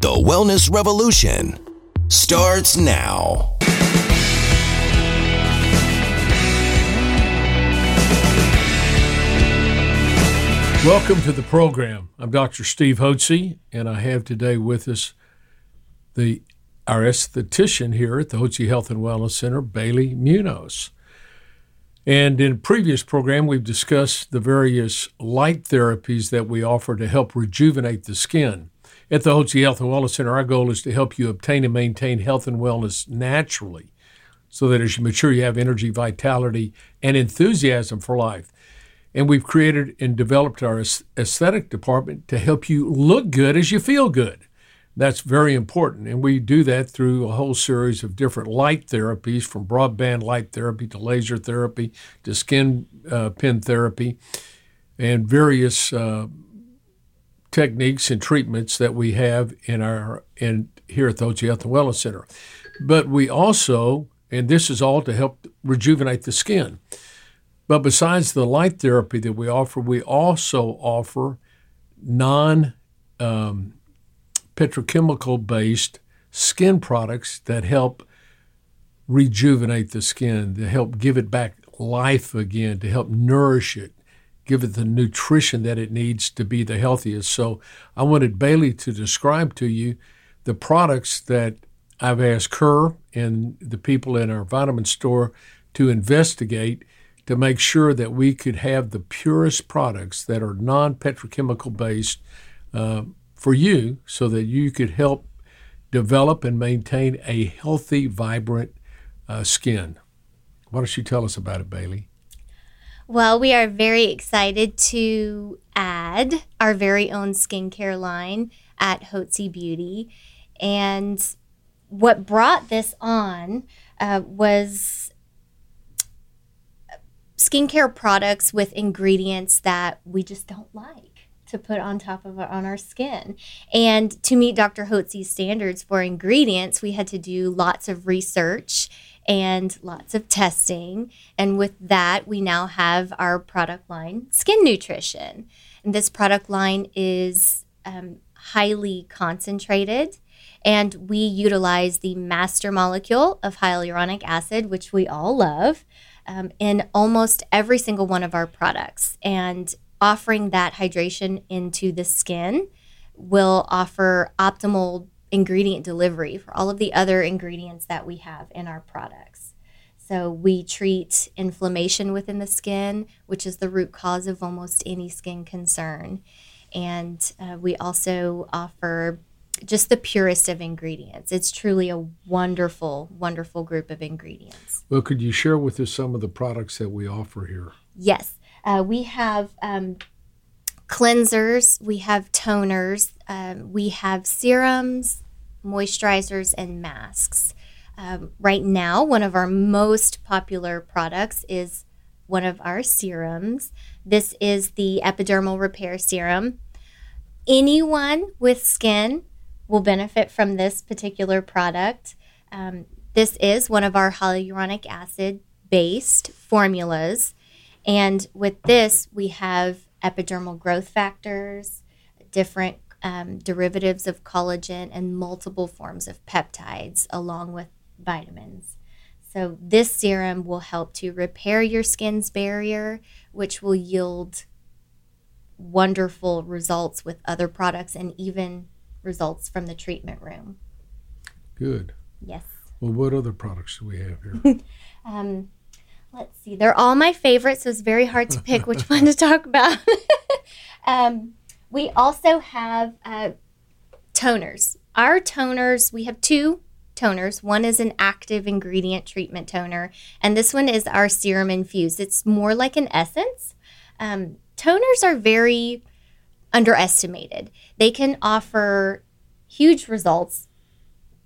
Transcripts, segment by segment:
The Wellness Revolution starts now. Welcome to the program. I'm Dr. Steve Hotze, and I have today with us the our esthetician here at the Hotze Health and Wellness Center, Bailey Munoz. And in a previous program, we've discussed the various light therapies that we offer to help rejuvenate the skin. At the Hotze Health and Wellness Center, our goal is to help you obtain and maintain health and wellness naturally so that as you mature, you have energy, vitality, and enthusiasm for life. And we've created and developed our aesthetic department to help you look good as you feel good. That's very important. And we do that through a whole series of different light therapies from broadband light therapy to laser therapy to skin uh, pen therapy and various uh, techniques and treatments that we have in our in here at the Hotze Health and Wellness Center. But we also, and this is all to help rejuvenate the skin. But besides the light therapy that we offer, we also offer non um, petrochemical based skin products that help rejuvenate the skin, to help give it back life again, to help nourish it, give it the nutrition that it needs to be the healthiest. So I wanted Bailey to describe to you the products that I've asked her and the people in our vitamin store to investigate to make sure that we could have the purest products that are non petrochemical based uh, for you so that you could help develop and maintain a healthy, vibrant uh, skin. Why don't you tell us about it, Bailey? Well, we are very excited to add our very own skincare line at Hotze Beauty. And what brought this on uh, was skincare products with ingredients that we just don't like to put on top of our, on our skin. And to meet Dr. Hotze's standards for ingredients, we had to do lots of research and lots of testing. And with that, we now have our product line, Skin Nutrition. And this product line is um, highly concentrated. And we utilize the master molecule of hyaluronic acid, which we all love, um, in almost every single one of our products. And offering that hydration into the skin will offer optimal ingredient delivery for all of the other ingredients that we have in our products. So, we treat inflammation within the skin, which is the root cause of almost any skin concern. And uh, we also offer just the purest of ingredients. It's truly a wonderful, wonderful group of ingredients. Well, could you share with us some of the products that we offer here? Yes. Uh, we have um, cleansers, we have toners, um, we have serums, moisturizers, and masks. Um, right now, one of our most popular products is one of our serums. This is the Epidermal Repair Serum. Anyone with skin will benefit from this particular product. Um, this is one of our hyaluronic acid based formulas. And with this, we have epidermal growth factors, different um, derivatives of collagen, and multiple forms of peptides, along with vitamins. So, this serum will help to repair your skin's barrier, which will yield wonderful results with other products and even results from the treatment room. Good. Yes. Well, what other products do we have here? um, let's see, they're all my favorites, so it's very hard to pick which one to talk about. um, we also have uh, toners. Our toners, we have two toners. One is an active ingredient treatment toner, and this one is our serum infused. It's more like an essence. Um, toners are very underestimated. They can offer huge results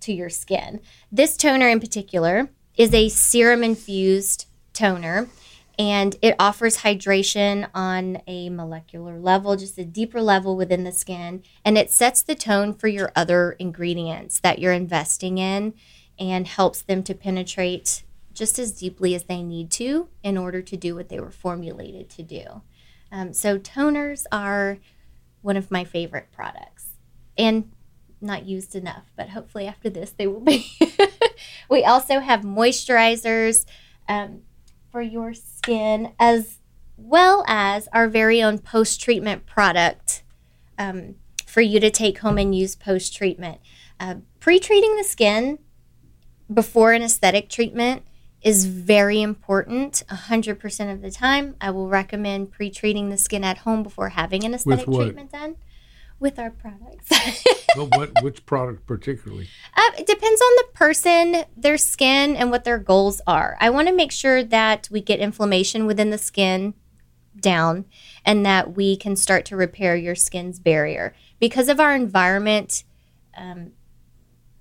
to your skin. This toner in particular is a serum infused toner and it offers hydration on a molecular level, just a deeper level within the skin. And it sets the tone for your other ingredients that you're investing in and helps them to penetrate just as deeply as they need to in order to do what they were formulated to do. Um, so, toners are one of my favorite products. And not used enough, but hopefully after this they will be. we also have moisturizers um, for your skin, as well as our very own post treatment product um, for you to take home and use post treatment. Uh, Pre treating the skin before an aesthetic treatment is very important 100% of the time. I will recommend pre treating the skin at home before having an aesthetic treatment done with our products. well, what, which product particularly? Uh, it depends on the person, their skin, and what their goals are. I want to make sure that we get inflammation within the skin down and that we can start to repair your skin's barrier. Because of our environment, um,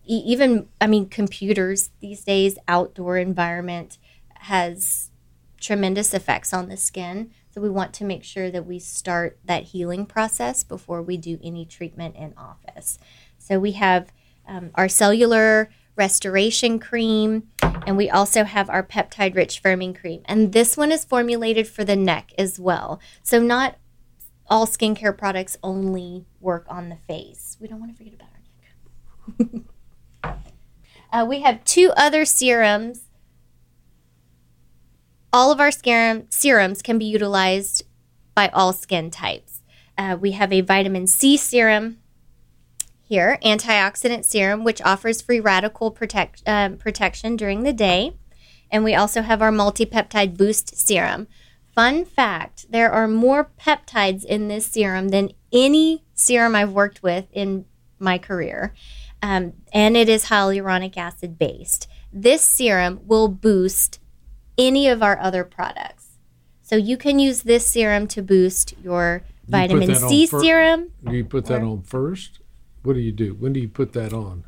even I mean computers these days, outdoor environment has tremendous effects on the skin. So we want to make sure that we start that healing process before we do any treatment in office. So we have um, our cellular restoration cream, and we also have our peptide rich firming cream. And this one is formulated for the neck as well. So not all skincare products only work on the face. We don't want to forget about our neck. uh, we have two other serums all of our serum, serums can be utilized by all skin types. Uh, we have a vitamin C serum here, antioxidant serum, which offers free radical protect, um, protection during the day. And we also have our multi peptide boost serum. Fun fact there are more peptides in this serum than any serum I've worked with in my career. Um, and it is hyaluronic acid based. This serum will boost any of our other products. So you can use this serum to boost your vitamin C fir- serum. Do you put that on first? What do you do? When do you put that on?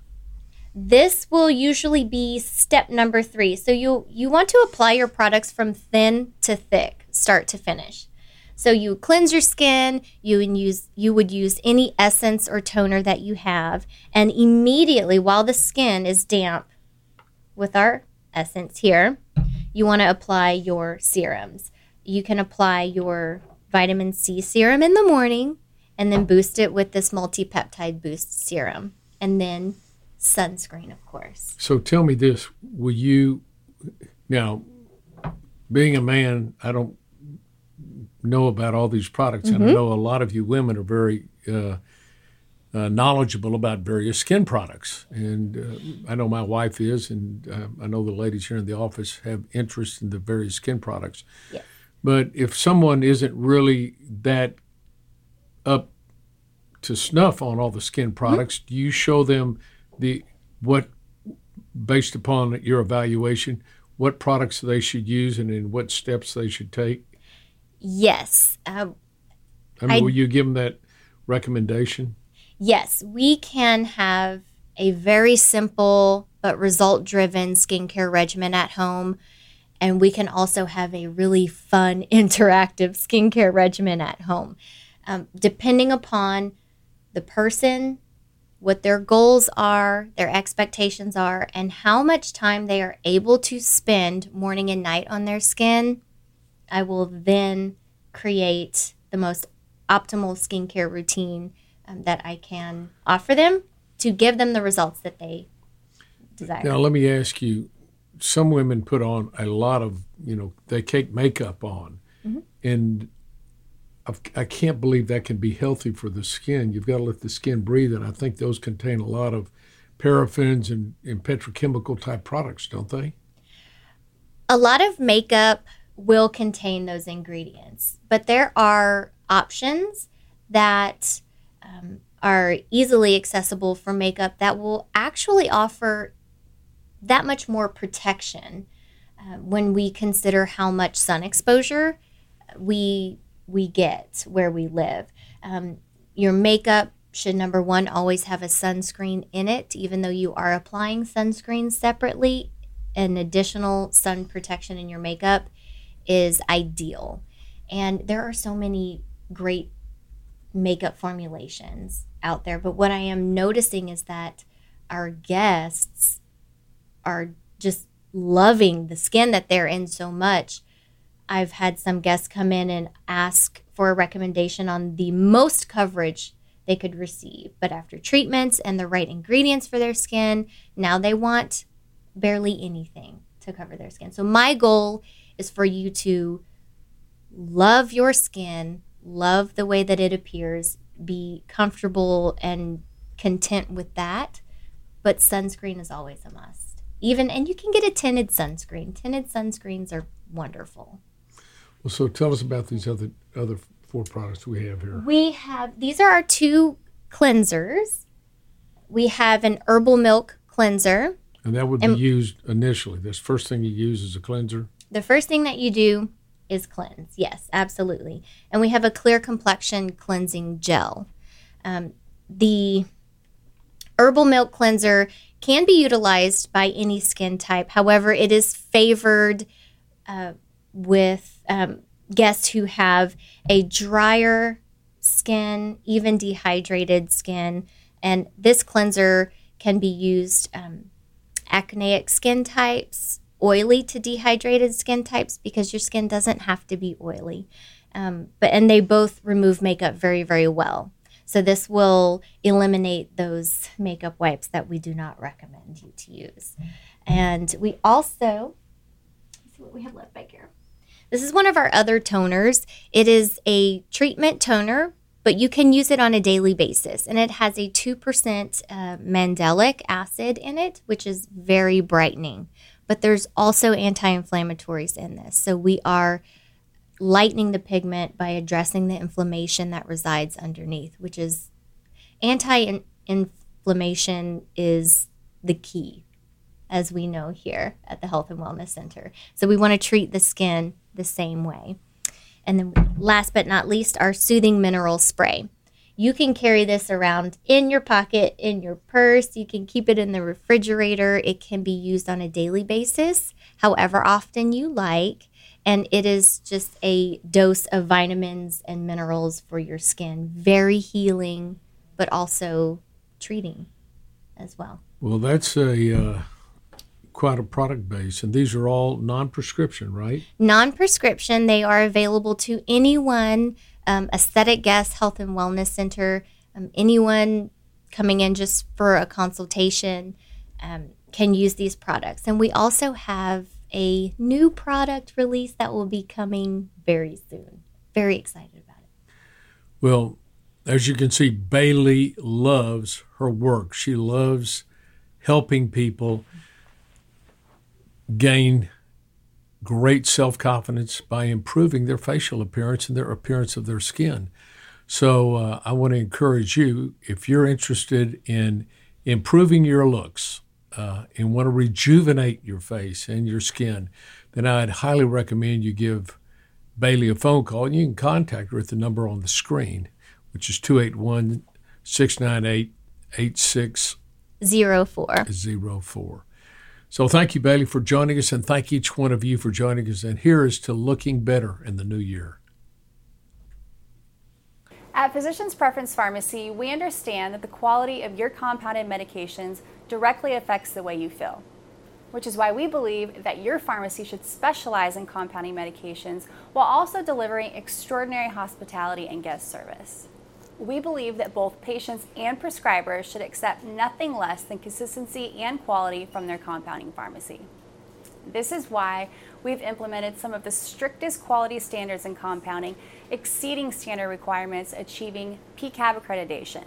This will usually be step number three. So you you want to apply your products from thin to thick, start to finish. So you cleanse your skin, you use you would use any essence or toner that you have, and immediately while the skin is damp with our essence here, you want to apply your serums. You can apply your vitamin C serum in the morning and then boost it with this multi peptide boost serum. And then sunscreen, of course. So tell me this will you, now, being a man, I don't know about all these products, mm-hmm. and I mm-hmm. know a lot of you women are very uh, uh, knowledgeable about various skin products. And uh, I know my wife is, and uh, I know the ladies here in the office have interest in the various skin products. Yes. But if someone isn't really that up to snuff on all the skin mm-hmm. products, mm-hmm. do you show them the what, based upon your evaluation, what products they should use and in what steps they should take? Yes. Uh, I mean, I, will you give them that recommendation? Yes, we can have a very simple but result driven skincare regimen at home. And we can also have a really fun, interactive skincare regimen at home. Um, depending upon the person, what their goals are, their expectations are, and how much time they are able to spend morning and night on their skin, I will then create the most optimal skincare routine um, that I can offer them to give them the results that they desire. Now, let me ask you some women put on a lot of, you know, they take makeup on. Mm-hmm. And I've, I can not believe that can be healthy for the skin. You've got to let the skin breathe. And I think those contain a lot of paraffins and, and petrochemical type products, don't they? A lot of makeup will contain those ingredients, but there are options that um, are easily accessible for makeup that will actually offer that much more protection uh, when we consider how much sun exposure we we get where we live. Um, your makeup should number one always have a sunscreen in it, even though you are applying sunscreen separately. An additional sun protection in your makeup is ideal. And there are so many great makeup formulations out there. But what I am noticing is that our guests are just loving the skin that they're in so much. I've had some guests come in and ask for a recommendation on the most coverage they could receive. But after treatments and the right ingredients for their skin, now they want barely anything to cover their skin. So, my goal is for you to love your skin, love the way that it appears, be comfortable and content with that. But sunscreen is always a must. Even, and you can get a tinted sunscreen. Tinted sunscreens are wonderful. Well, so tell us about these other other four products we have here. We have these are our two cleansers. We have an herbal milk cleanser. And that would be and used initially. This first thing you use is a cleanser. The first thing that you do is cleanse. Yes, absolutely. And we have a clear complexion cleansing gel. Um, the herbal milk cleanser can be utilized by any skin type. However, it is favored uh, with um, guests who have a drier skin, even dehydrated skin. And this cleanser can be used um, acneic skin types, oily to dehydrated skin types because your skin doesn't have to be oily. Um, but and they both remove makeup very very well. So this will eliminate those makeup wipes that we do not recommend you to use. And we also see what we have left back here. This is one of our other toners. It is a treatment toner, but you can use it on a daily basis. And it has a 2% uh, mandelic acid in it, which is very brightening but there's also anti inflammatories in this. So we are lightening the pigment by addressing the inflammation that resides underneath, which is anti inflammation is the key, as we know here at the Health and Wellness Center. So we want to treat the skin the same way. And then, last but not least, our soothing mineral spray. You can carry this around in your pocket, in your purse. You can keep it in the refrigerator. It can be used on a daily basis, however often you like. And it is just a dose of vitamins and minerals for your skin. Very healing, but also treating as well. Well, that's a. Uh quite a product base, and these are all non-prescription, right? Non-prescription. They are available to anyone um, aesthetic guest health and wellness center. Um, anyone coming in just for a consultation um, can use these products. And we also have a new product release that will be coming very soon. Very excited about it. Well, as you can see, Bailey loves her work. She loves helping people gain great self confidence by improving their facial appearance and their appearance of their skin. So uh, I want to encourage you if you're interested in improving your looks uh, and want to rejuvenate your face and your skin, then I'd highly recommend you give Bailey a phone call. You can contact her at the number on the screen, which is 281 698 8604. So thank you, Bailey, for joining us, and thank each one of you for joining us. And here is to looking better in the new year. At Physicians Preference Pharmacy, we understand that the quality of your compounded medications directly affects the way you feel, which is why we believe that your pharmacy should specialize in compounding medications while also delivering extraordinary hospitality and guest service we believe that both patients and prescribers should accept nothing less than consistency and quality from their compounding pharmacy. This is why we've implemented some of the strictest quality standards in compounding, exceeding standard requirements, achieving PCAB accreditation,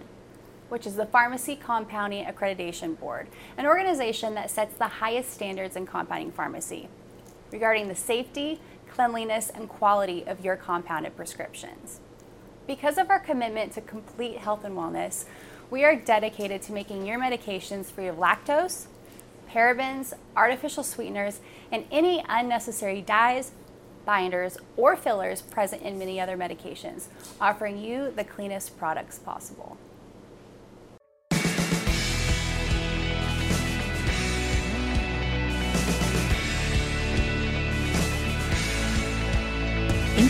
which is the Pharmacy Compounding Accreditation Board, an organization that sets the highest standards in compounding pharmacy regarding the safety, cleanliness, and quality of your compounded prescriptions. Because of our commitment to complete health and wellness, we are dedicated to making your medications free of lactose, parabens, artificial sweeteners, and any unnecessary dyes, binders, or fillers present in many other medications, offering you the cleanest products possible.